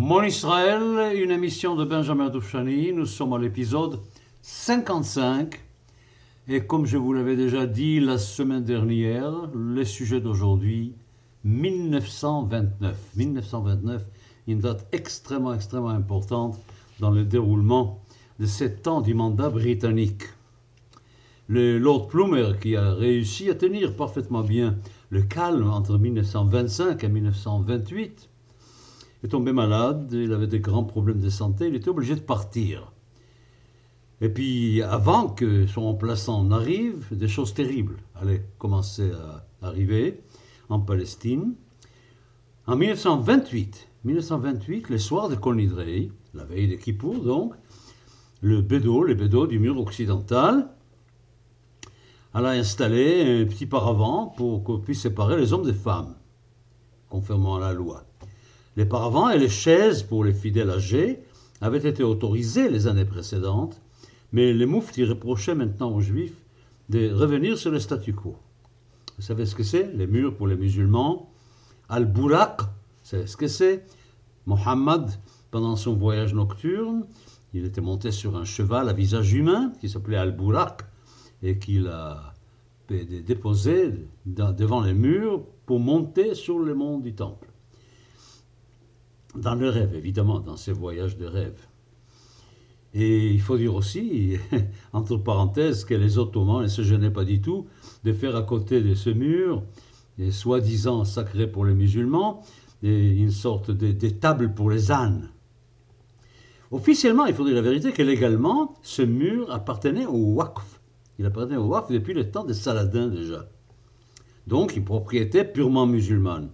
Mon Israël, une émission de Benjamin Doufchani. Nous sommes à l'épisode 55. Et comme je vous l'avais déjà dit la semaine dernière, le sujet d'aujourd'hui, 1929. 1929, une date extrêmement, extrêmement importante dans le déroulement de sept ans du mandat britannique. Le Lord Plumer, qui a réussi à tenir parfaitement bien le calme entre 1925 et 1928, est tombé malade, il avait des grands problèmes de santé, il était obligé de partir. Et puis, avant que son remplaçant n'arrive, des choses terribles allaient commencer à arriver en Palestine. En 1928, 1928 le soir de Colnidrei, la veille de Kippour donc, le bédo, le bédo du mur occidental, elle a installé un petit paravent pour qu'on puisse séparer les hommes des femmes, conformément à la loi. Les paravents et les chaises pour les fidèles âgés avaient été autorisés les années précédentes, mais les mouftis reprochaient maintenant aux juifs de revenir sur le statu quo. Vous savez ce que c'est Les murs pour les musulmans? Al-Burak, c'est ce que c'est? Mohammed, pendant son voyage nocturne, il était monté sur un cheval à visage humain qui s'appelait Al-Burak et qu'il a déposé devant les murs pour monter sur le mont du temple dans le rêve, évidemment, dans ces voyages de rêve. Et il faut dire aussi, entre parenthèses, que les Ottomans ne se gênaient pas du tout de faire à côté de ce mur, soi-disant sacré pour les musulmans, une sorte de, table pour les ânes. Officiellement, il faut dire la vérité que légalement, ce mur appartenait au Waqf. Il appartenait au Waqf depuis le temps des Saladins déjà. Donc, une propriété purement musulmane.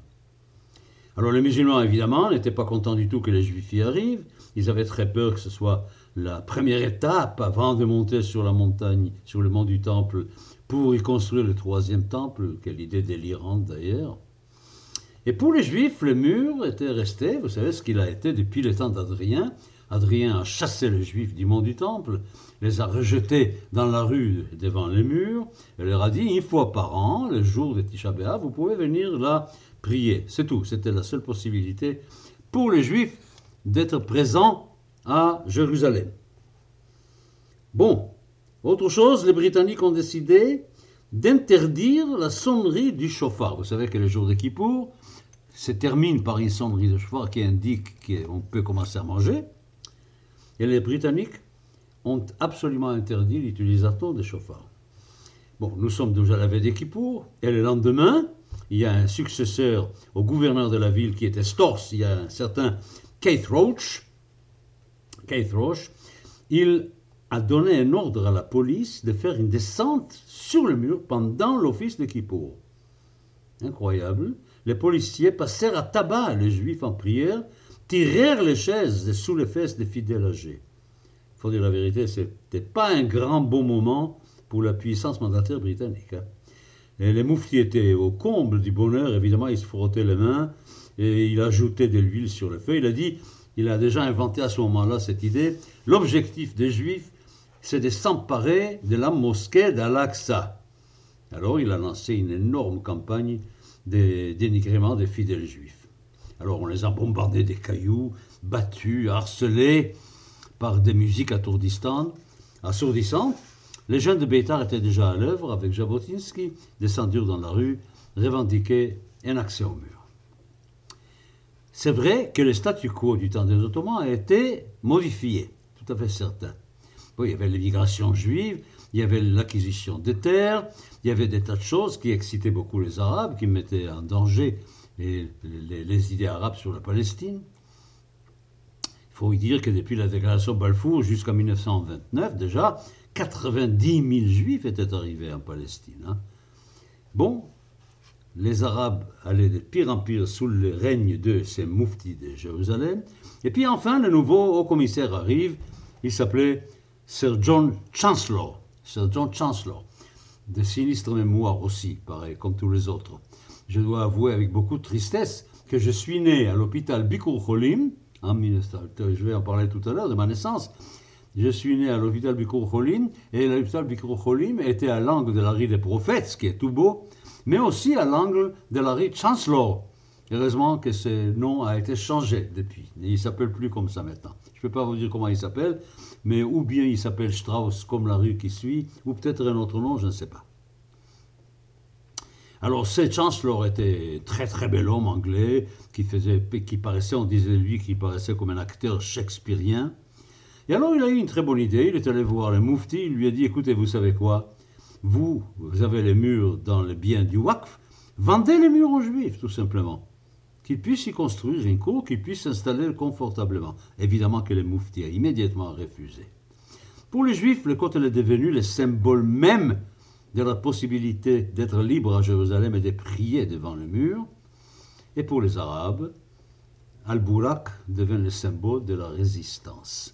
Alors les musulmans, évidemment, n'étaient pas contents du tout que les juifs y arrivent. Ils avaient très peur que ce soit la première étape avant de monter sur la montagne, sur le mont du Temple, pour y construire le troisième temple. Quelle idée délirante d'ailleurs. Et pour les juifs, le mur était resté, vous savez ce qu'il a été depuis le temps d'Adrien. Adrien a chassé les juifs du mont du Temple, les a rejetés dans la rue devant les murs, et leur a dit une fois par an, le jour de Tisha B'Av, vous pouvez venir là prier. C'est tout. C'était la seule possibilité pour les Juifs d'être présents à Jérusalem. Bon, autre chose, les Britanniques ont décidé d'interdire la sonnerie du chauffard. Vous savez que le jour de Kippour se termine par une sonnerie de chauffard qui indique qu'on peut commencer à manger. Et les Britanniques ont absolument interdit l'utilisation des chauffards. Bon, nous sommes déjà à la veille de Kippour, et le lendemain, il y a un successeur au gouverneur de la ville qui était Stors, il y a un certain Keith Roach. Keith Roach, il a donné un ordre à la police de faire une descente sur le mur pendant l'office de Kippour. Incroyable. Les policiers passèrent à tabac les juifs en prière, tirèrent les chaises sous les fesses des fidèles âgés. Il faut dire la vérité, ce n'était pas un grand bon moment pour la puissance mandataire britannique. Hein. Et les mouftis étaient au comble du bonheur, évidemment, il se frottait les mains et il ajoutait de l'huile sur le feu. Il a dit, il a déjà inventé à ce moment-là cette idée, l'objectif des Juifs, c'est de s'emparer de la mosquée d'Al-Aqsa. Alors il a lancé une énorme campagne de dénigrement des fidèles juifs. Alors on les a bombardés des cailloux, battus, harcelés par des musiques assourdissantes les jeunes de Beitar étaient déjà à l'œuvre avec Jabotinsky, descendirent dans la rue, revendiquaient un accès au mur. C'est vrai que le statu quo du temps des Ottomans a été modifié, tout à fait certain. il y avait l'immigration juive, il y avait l'acquisition des terres, il y avait des tas de choses qui excitaient beaucoup les Arabes, qui mettaient en danger les, idées arabes sur la Palestine. Il faut dire que depuis la déclaration Balfour jusqu'en 1929 déjà, 90 000 juifs étaient arrivés en Palestine. Hein. Bon, les Arabes allaient de pire en pire sous le règne de ces mouftis de Jérusalem. Et puis enfin, le nouveau haut commissaire arrive. Il s'appelait Sir John Chancellor. Sir John Chancellor. De sinistres mémoires aussi, pareil, comme tous les autres. Je dois avouer avec beaucoup de tristesse que je suis né à l'hôpital Bikur Cholim, en je vais en parler tout à l'heure, de ma naissance, je suis né à l'hôpital Bikur Cholim, et l'hôpital Bikur Cholim était à l'angle de la rue des Prophètes, ce qui est tout beau, mais aussi à l'angle de la rue Chancellor. Heureusement que ce nom a été changé depuis. Il ne s'appelle plus comme ça maintenant. Je ne peux pas vous dire comment il s'appelle, mais ou bien il s'appelle Strauss comme la rue qui suit, ou peut-être un autre nom, je ne sais pas. Alors, cette Chancellor était très très bel homme anglais, qui, faisait, qui paraissait, on disait lui, qu'il paraissait comme un acteur shakespearien. Et alors, il a eu une très bonne idée. Il est allé voir le Mufti. Il lui a dit Écoutez, vous savez quoi? Vous, vous avez les murs dans le bien du Waqf. Vendez les murs aux Juifs, tout simplement. Qu'ils puissent y construire une cour, qu'ils puissent s'installer confortablement. Évidemment que le Mufti a immédiatement refusé. Pour les Juifs, le Kotel est devenu le symbole même de la possibilité d'être libre à Jérusalem et de prier devant le mur. Et pour les Arabes, Al-Bourak devint le symbole de la résistance.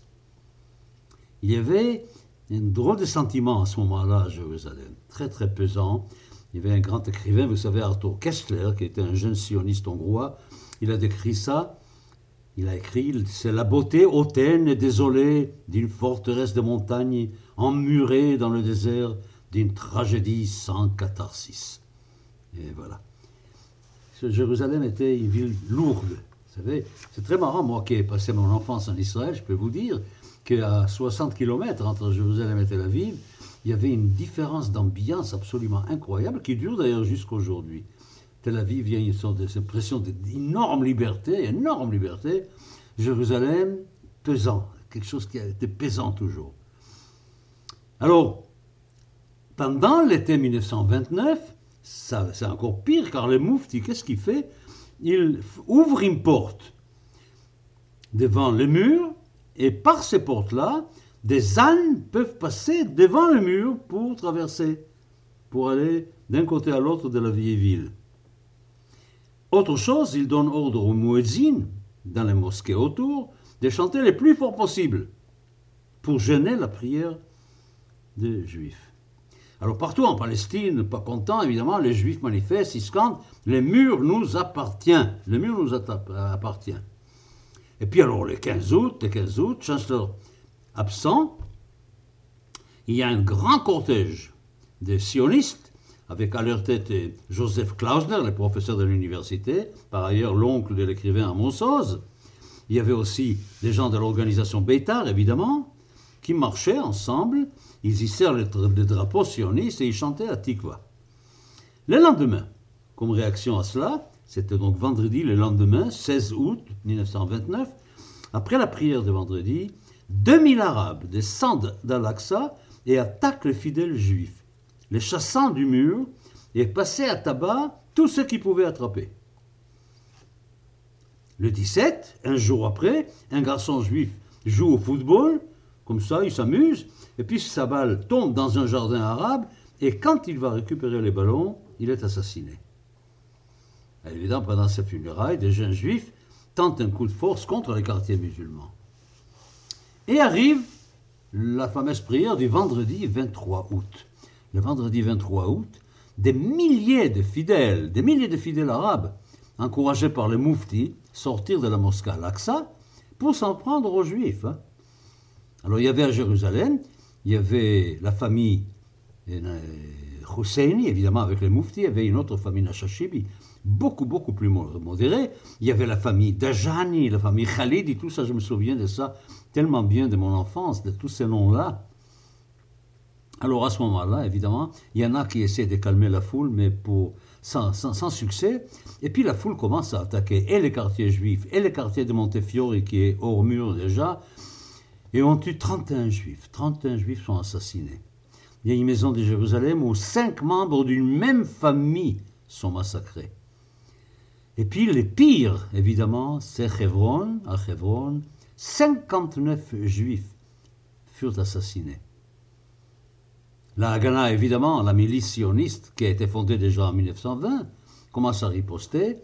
Il y avait un drôle de sentiment à ce moment-là à Jérusalem, très très pesant. Il y avait un grand écrivain, vous savez, Arthur Kessler, qui était un jeune sioniste hongrois. Il a décrit ça. Il a écrit C'est la beauté hautaine et désolée d'une forteresse de montagne emmurée dans le désert d'une tragédie sans catharsis. Et voilà. Jérusalem était une ville lourde. Vous savez, c'est très marrant, moi qui ai passé mon enfance en Israël, je peux vous dire qu'à 60 km entre Jérusalem et Tel Aviv, il y avait une différence d'ambiance absolument incroyable qui dure d'ailleurs jusqu'aujourd'hui. Tel Aviv, il y a une sorte d'impression d'énorme liberté, énorme liberté. Jérusalem, pesant, quelque chose qui a été pesant toujours. Alors, pendant l'été 1929, c'est encore pire car le Moufti, qu'est-ce qu'il fait? Il ouvre une porte devant le mur et par ces portes-là, des ânes peuvent passer devant le mur pour traverser, pour aller d'un côté à l'autre de la vieille ville. Autre chose, il donne ordre aux muezzins, dans les mosquées autour, de chanter le plus fort possible pour gêner la prière des juifs. Alors partout en Palestine, pas content, évidemment, les Juifs manifestent, ils scandent Les murs nous appartiennent. Le mur nous appartient. Et puis alors, le 15 août, le 15 août, chancellor absent, il y a un grand cortège de sionistes, avec à leur tête Joseph Klausner, le professeur de l'université, par ailleurs l'oncle de l'écrivain Amos Il y avait aussi des gens de l'organisation Beitar, évidemment, qui marchaient ensemble ils hissèrent le, drapeau sioniste et ils chantaient à Tikva. Le lendemain, comme réaction à cela, c'était donc vendredi, le lendemain, 16 août 1929, après la prière de vendredi, 2000 Arabes descendent d'Al-Aqsa et attaquent les fidèles juifs, les chassant du mur et passaient à tabac tout ce qu'ils pouvaient attraper. Le 17, un jour après, un garçon juif joue au football, comme ça il s'amuse, et puis sa balle tombe dans un jardin arabe, et quand il va récupérer les ballons, il est assassiné. Évidemment, pendant ces funérailles, des jeunes juifs tentent un coup de force contre les quartiers musulmans. Et arrive la fameuse prière du vendredi 23 août. Le vendredi 23 août, des milliers de fidèles, des milliers de fidèles arabes, encouragés par les mouftis, sortirent de la mosquée Al-Aqsa pour s'en prendre aux juifs. Hein. Alors il y avait à Jérusalem il y avait la famille euh, Husseini, évidemment avec les mouftis, il y avait une autre famille Nashashibi, beaucoup, beaucoup plus modérée. Il y avait la famille Dajani, la famille Khalidi, tout ça, je me souviens de ça tellement bien de mon enfance, de tous ces noms-là. Alors à ce moment-là, évidemment, il y en a qui essaient de calmer la foule, mais pour, sans, sans, succès. Et puis la foule commence à attaquer et les quartiers juifs, et les quartiers de Montefiore, qui est hors mur déjà, et on tue 31 juifs. 31 juifs sont assassinés. Il y a une maison de Jérusalem où cinq membres d'une même famille sont massacrés. Et puis les pires, évidemment, c'est Hebron, à Hebron, 59 juifs furent assassinés. La Haganah, évidemment, la milice sioniste, qui a été fondée déjà en 1920, commence à riposter.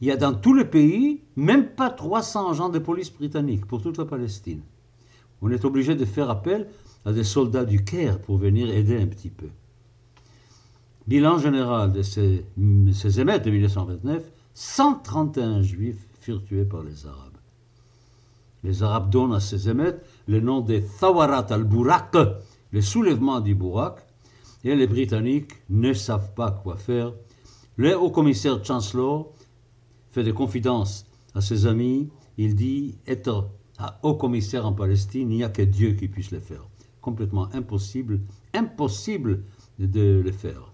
Il y a dans tout le pays même pas 300 agents de police britanniques pour toute la Palestine. On est obligé de faire appel à des soldats du Caire pour venir aider un petit peu. Bilan général de ces, ces émeutes de 1929, 131 juifs furent tués par les Arabes. Les Arabes donnent à ces émeutes le nom de Thawarat al-Burak, le soulèvement du Burak, et les Britanniques ne savent pas quoi faire. Le haut-commissaire Chancellor fait des confidences à ses amis, il dit être haut commissaire en Palestine, il n'y a que Dieu qui puisse le faire. Complètement impossible, impossible de le faire.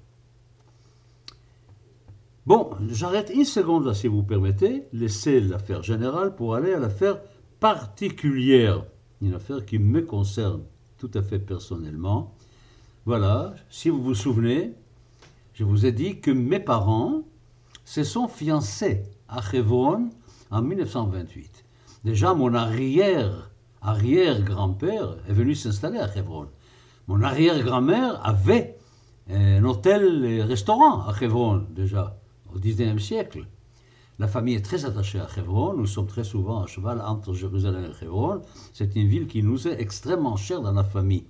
Bon, j'arrête une seconde là, si vous permettez, laissez l'affaire générale pour aller à l'affaire particulière, une affaire qui me concerne tout à fait personnellement. Voilà, si vous vous souvenez, je vous ai dit que mes parents se sont fiancés à Hebron en 1928. Déjà, mon arrière, arrière-grand-père est venu s'installer à Hebron. Mon arrière-grand-mère avait un hôtel et restaurant à Hebron, déjà, au XIXe siècle. La famille est très attachée à Hebron. Nous sommes très souvent à cheval entre Jérusalem et Hebron. C'est une ville qui nous est extrêmement chère dans la famille.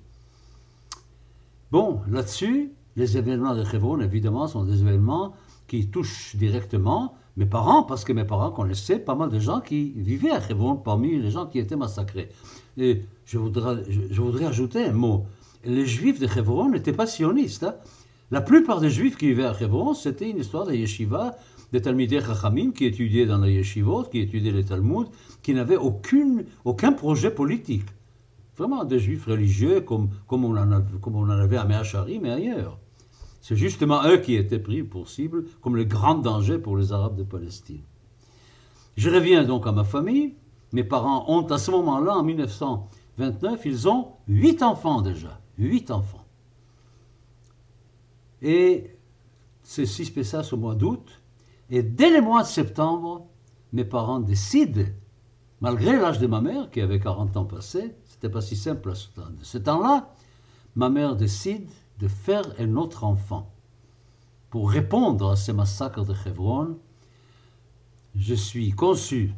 Bon, là-dessus, les événements de Hebron, évidemment, sont des événements qui touchent directement mes parents, parce que mes parents connaissaient pas mal de gens qui vivaient à Hebron parmi les gens qui étaient massacrés. Et je voudrais, ajouter un mot. Les juifs de Hebron n'étaient pas sionistes. Hein. La plupart des juifs qui vivaient à Hebron, c'était une histoire de yeshiva, des talmidei chachamim qui étudiaient dans les yeshivot, qui étudiaient les talmuds, qui n'avaient aucun projet politique. Vraiment des juifs religieux comme, comme, on, en avait à Meachari, mais ailleurs. C'est justement eux qui étaient pris pour cible comme le grand danger pour les Arabes de Palestine. Je reviens donc à ma famille. Mes parents ont à ce moment-là, en 1929, ils ont huit enfants déjà. Huit enfants. Et ceci se ça au mois d'août. Et dès le mois de septembre, mes parents décident, malgré l'âge de ma mère, qui avait 40 ans passés, c'était pas si simple à ce temps-là, ma mère décide de faire un autre enfant. Pour répondre à ces massacres de Hebron, je suis conçu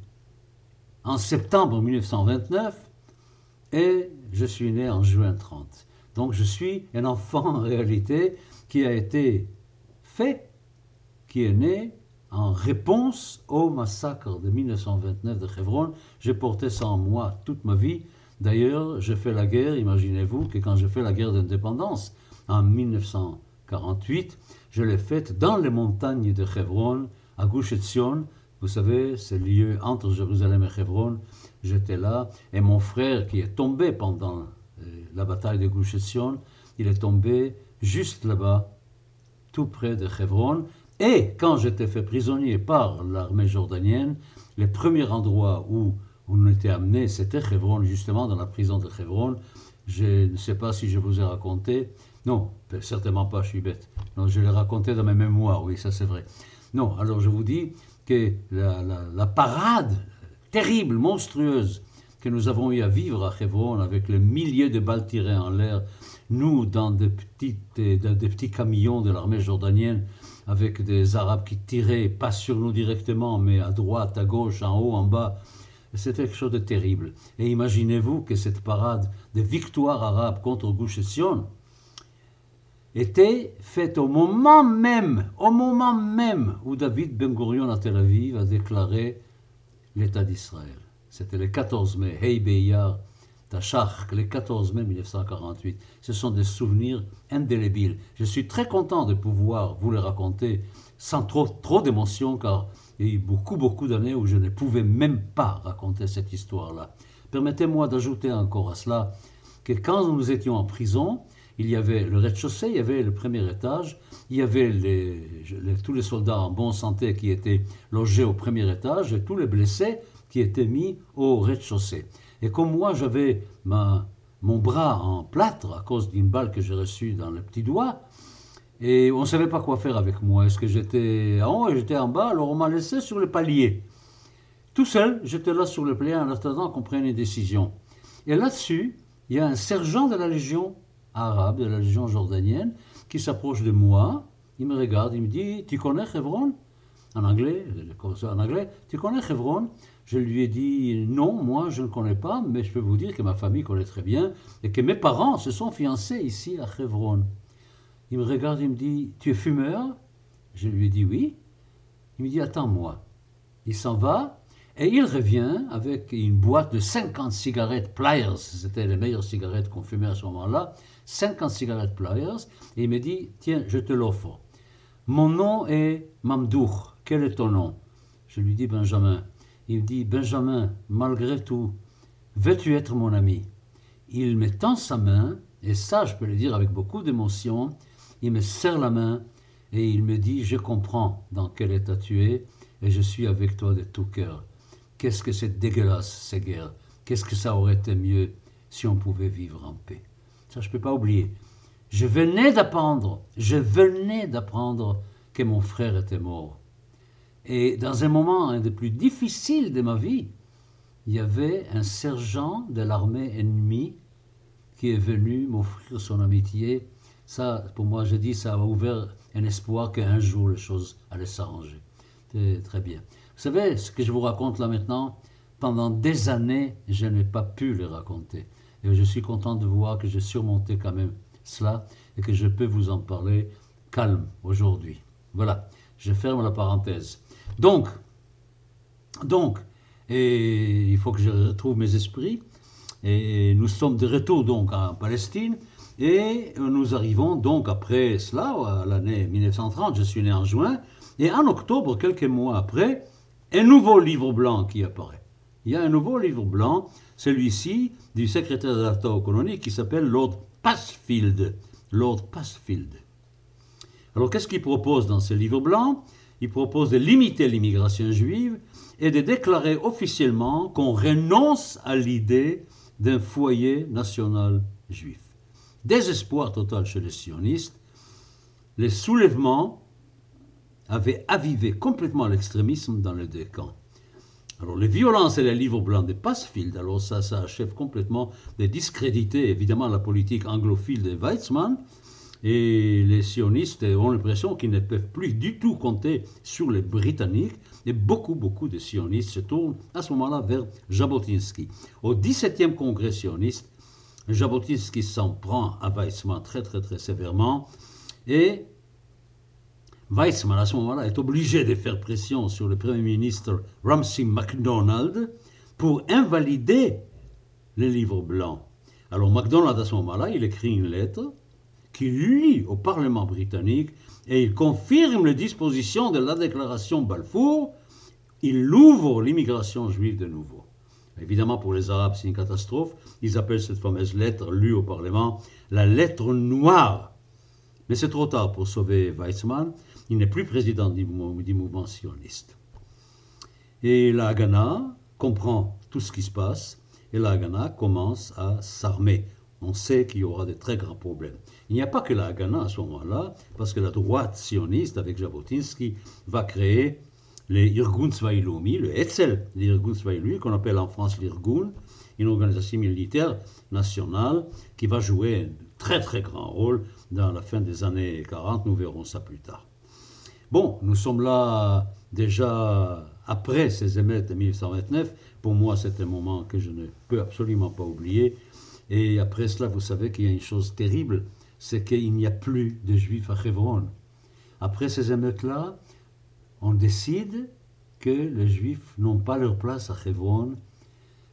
en septembre 1929 et je suis né en juin 30. Donc je suis un enfant en réalité qui a été fait, qui est né en réponse au massacre de 1929 de Hebron. J'ai porté ça en moi toute ma vie. D'ailleurs, j'ai fait la guerre, imaginez-vous que quand j'ai fait la guerre d'indépendance, en 1948. Je l'ai faite dans les montagnes de Hebron, à Gush Etzion. Vous savez, le lieu entre Jérusalem et Hebron. J'étais là. Et mon frère, qui est tombé pendant euh, la bataille de Gush Etzion, il est tombé juste là-bas, tout près de Hebron. Et quand j'étais fait prisonnier par l'armée jordanienne, le premier endroit où on était amené, c'était Hebron, justement dans la prison de Hebron. Je ne sais pas si je vous ai raconté, non, certainement pas, je suis bête. Je l'ai raconté dans mes mémoires, oui, ça c'est vrai. Non, alors je vous dis que la, parade terrible, monstrueuse que nous avons eu à vivre à Hebron avec le milliers de balles tirées en l'air, nous dans des, petites, dans des petits camions de l'armée jordanienne, avec des Arabes qui tiraient, pas sur nous directement, mais à droite, à gauche, en haut, en bas. C'était quelque chose de terrible. Et imaginez-vous que cette parade de victoire arabe contre Gush Sion, était faite au moment même, au moment même où David Ben Gurion à Tel Aviv a déclaré l'État d'Israël. C'était le 14 mai, Hey Beyar Tachach, le 14 mai 1948. Ce sont des souvenirs indélébiles. Je suis très content de pouvoir vous les raconter sans trop, trop car il y a eu beaucoup, beaucoup d'années où je ne pouvais même pas raconter cette histoire-là. Permettez-moi d'ajouter encore à cela que quand nous étions en prison, il y avait le rez-de-chaussée, il y avait le premier étage, il y avait tous les soldats en bonne santé qui étaient logés au premier étage et tous les blessés qui étaient mis au rez-de-chaussée. Et comme moi, j'avais mon bras en plâtre à cause d'une balle que j'ai reçue dans le petit doigt, et on ne savait pas quoi faire avec moi. Est-ce que j'étais en haut et j'étais en bas? Alors on m'a laissé sur le palier. Tout seul, j'étais là sur le palier en attendant qu'on prenne une décision. Et là-dessus, il y a un sergent de la Légion arabe de la Légion jordanienne qui s'approche de moi. Il me regarde, il me dit Tu connais Hebron En anglais, tu connais Hebron Je lui ai dit Non, moi je ne connais pas, mais je peux vous dire que ma famille connaît très bien et que mes parents se sont fiancés ici à Hebron. Il me regarde, il me dit Tu es fumeur? Je lui ai dit Oui. Il me dit Attends-moi. Il s'en va et il revient avec une boîte de 50 cigarettes Pliers, c'était les meilleures cigarettes qu'on fumait à ce moment-là, 50 cigarettes Pliers, et il me dit, tiens, je te l'offre. Mon nom est Mamdour, quel est ton nom? Je lui dis Benjamin. Il me dit Benjamin, malgré tout, veux-tu être mon ami? Il me tend sa main, et ça, je peux le dire avec beaucoup d'émotion. Il me serre la main et il me dit Je comprends dans quel état tu es, et je suis avec toi de tout cœur. Qu'est-ce que c'est dégueulasse, ces guerres Qu'est-ce que ça aurait été mieux si on pouvait vivre en paix? Ça, je ne peux pas oublier. Je venais d'apprendre, je venais d'apprendre que mon frère était mort. Et dans un moment un des plus difficiles de ma vie, il y avait un sergent de l'armée ennemie qui est venu m'offrir son amitié. Ça, pour moi, je dis, ça a ouvert un espoir qu'un jour les choses allaient s'arranger. Très bien. Vous savez, ce que je vous raconte là maintenant, pendant des années, je n'ai pas pu le raconter. Et je suis content de voir que j'ai surmonté quand même cela et que je peux vous en parler calme aujourd'hui. Voilà, je ferme la parenthèse. Donc, donc, et il faut que je retrouve mes esprits. Et nous sommes de retour donc en Palestine. Et nous arrivons donc après cela, à l'année 1930, je suis né en juin, et en octobre, quelques mois après, un nouveau livre blanc qui apparaît. Il y a un nouveau livre blanc, celui-ci du secrétaire d'État colonies qui s'appelle Lord Passfield. Lord Passfield. Alors qu'est-ce qu'il propose dans ce livre blanc? Il propose de limiter l'immigration juive et de déclarer officiellement qu'on renonce à l'idée d'un foyer national juif. Désespoir total chez les sionistes, les soulèvements avaient avivé complètement l'extrémisme dans les deux camps. Alors les violences et les livres blancs de Passfield, alors ça, ça achève complètement de discréditer évidemment la politique anglophile de Weizmann, et les sionistes ont l'impression qu'ils ne peuvent plus du tout compter sur les Britanniques. Et beaucoup, beaucoup de sionistes se tournent à ce moment-là vers Jabotinsky. Au 17e congrès sioniste, Jabotinsky s'en prend à Weizmann très, très, très sévèrement. Et Weizmann, à ce moment-là, est obligé de faire pression sur le Premier ministre Ramsey MacDonald pour invalider les livres blancs. Alors MacDonald, à ce moment-là, il écrit une lettre qui lit au Parlement britannique et il confirme les dispositions de la déclaration Balfour, il ouvre l'immigration juive de nouveau. Évidemment, pour les Arabes, c'est une catastrophe. Ils appellent cette fameuse lettre lue au Parlement la lettre noire. Mais c'est trop tard pour sauver Weizmann. Il n'est plus président du mouvement, sioniste. Et la Haganah comprend tout ce qui se passe et la Haganah commence à s'armer on sait qu'il y aura de très grands problèmes. Il n'y a pas que la Haganah à ce moment-là, parce que la droite sioniste, avec Jabotinsky, va créer les Irgun le Etzel, l'Irgun Zwailumi, qu'on appelle en France l'Irgun, une organisation militaire nationale qui va jouer un très très grand rôle dans la fin des années 40, nous verrons ça plus tard. Bon, nous sommes là déjà après ces émeutes de 1929. Pour moi, c'est un moment que je ne peux absolument pas oublier. Et après cela, vous savez qu'il y a une chose terrible, c'est qu'il n'y a plus de juifs à Hebron. Après ces émeutes-là, on décide que les juifs n'ont pas leur place à Hebron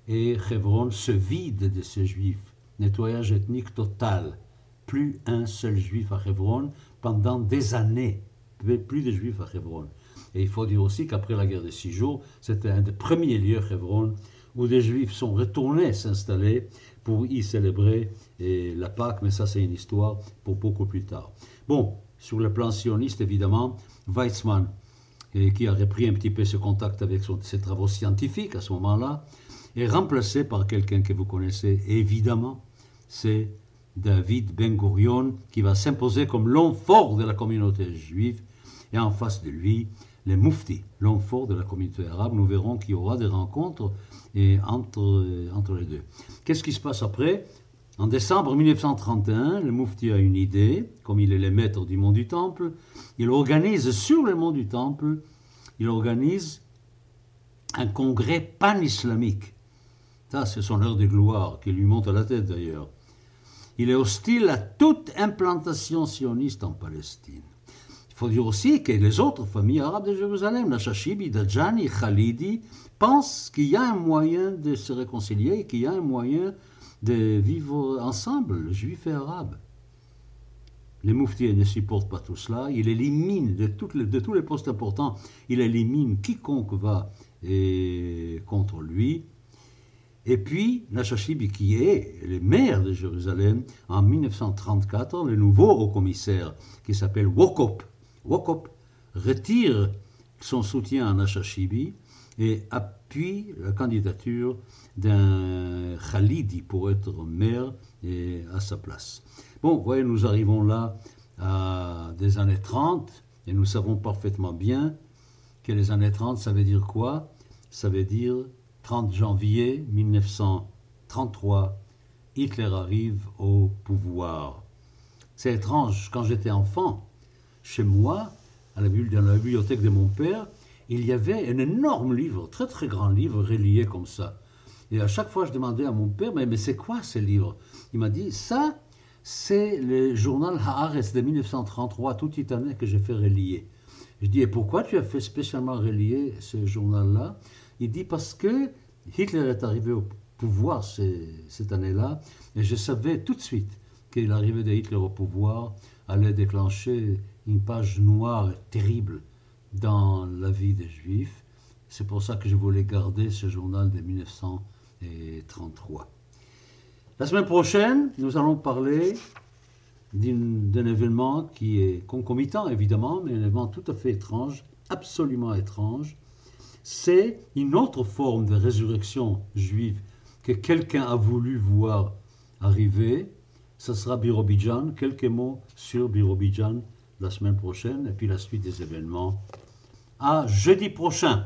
et Hebron se vide de ces juifs. Nettoyage ethnique total. Plus un seul juif à Hebron pendant des années. Plus de juifs à Hebron. Et il faut dire aussi qu'après la guerre des six jours, c'était un des premiers lieux, Hebron, où des juifs sont retournés s'installer pour y célébrer la Pâque, mais ça c'est une histoire pour beaucoup plus tard. Bon, sur le plan sioniste, évidemment, Weizmann, qui a repris un petit peu ce contact avec ses travaux scientifiques à ce moment-là, est remplacé par quelqu'un que vous connaissez évidemment, c'est David Ben Gurion, qui va s'imposer comme l'homme fort de la communauté juive, et en face de lui, les mouftis, l'homme fort de la communauté arabe. Nous verrons qu'il y aura des rencontres et entre, entre les deux. Qu'est-ce qui se passe après? En décembre 1931, le Moufti a une idée, comme il est le maître du mont du Temple, il organise sur le mont du Temple, il organise un congrès pan-islamique. Ça, c'est son heure de gloire qui lui monte à la tête d'ailleurs. Il est hostile à toute implantation sioniste en Palestine. Il faut dire aussi que les autres familles arabes de Jérusalem, la Shashibi, Dajani, Khalidi, pensent qu'il y a un moyen de se réconcilier, qu'il y a un moyen de vivre ensemble, juifs et arabes. les mouftis ne supportent pas tout cela. Il élimine de, toutes les, de tous les postes importants, il élimine quiconque va contre lui. Et puis, Nashashibi, qui est le maire de Jérusalem, en 1934, le nouveau haut-commissaire, qui s'appelle Wokop, Wokop retire son soutien à Nashashibi et appuie la candidature d'un Khalidi pour être maire à sa place. Bon, vous voyez, nous arrivons là à des années 30 et nous savons parfaitement bien que les années 30, ça veut dire quoi? Ça veut dire 30 janvier 1933, Hitler arrive au pouvoir. C'est étrange, quand j'étais enfant, chez moi, à la, dans la bibliothèque de mon père, il y avait un énorme livre, très très grand livre, relié comme ça. Et à chaque fois, je demandais à mon père, mais, mais c'est quoi ce livre? Il m'a dit, ça, c'est le journal Haaretz de 1933, tout titané, que j'ai fait relier. Je dis, et pourquoi tu as fait spécialement relier ce journal-là? Il dit, parce que Hitler est arrivé au pouvoir cette année-là, et je savais tout de suite que l'arrivée de Hitler au pouvoir allait déclencher une page noire terrible dans la vie des Juifs. C'est pour ça que je voulais garder ce journal de 1933. La semaine prochaine, nous allons parler d'un événement qui est concomitant, évidemment, mais un événement tout à fait étrange, absolument étrange. C'est une autre forme de résurrection juive que quelqu'un a voulu voir arriver. Ce sera Birobidjan. Quelques mots sur Birobidjan la semaine prochaine et puis la suite des événements à jeudi prochain.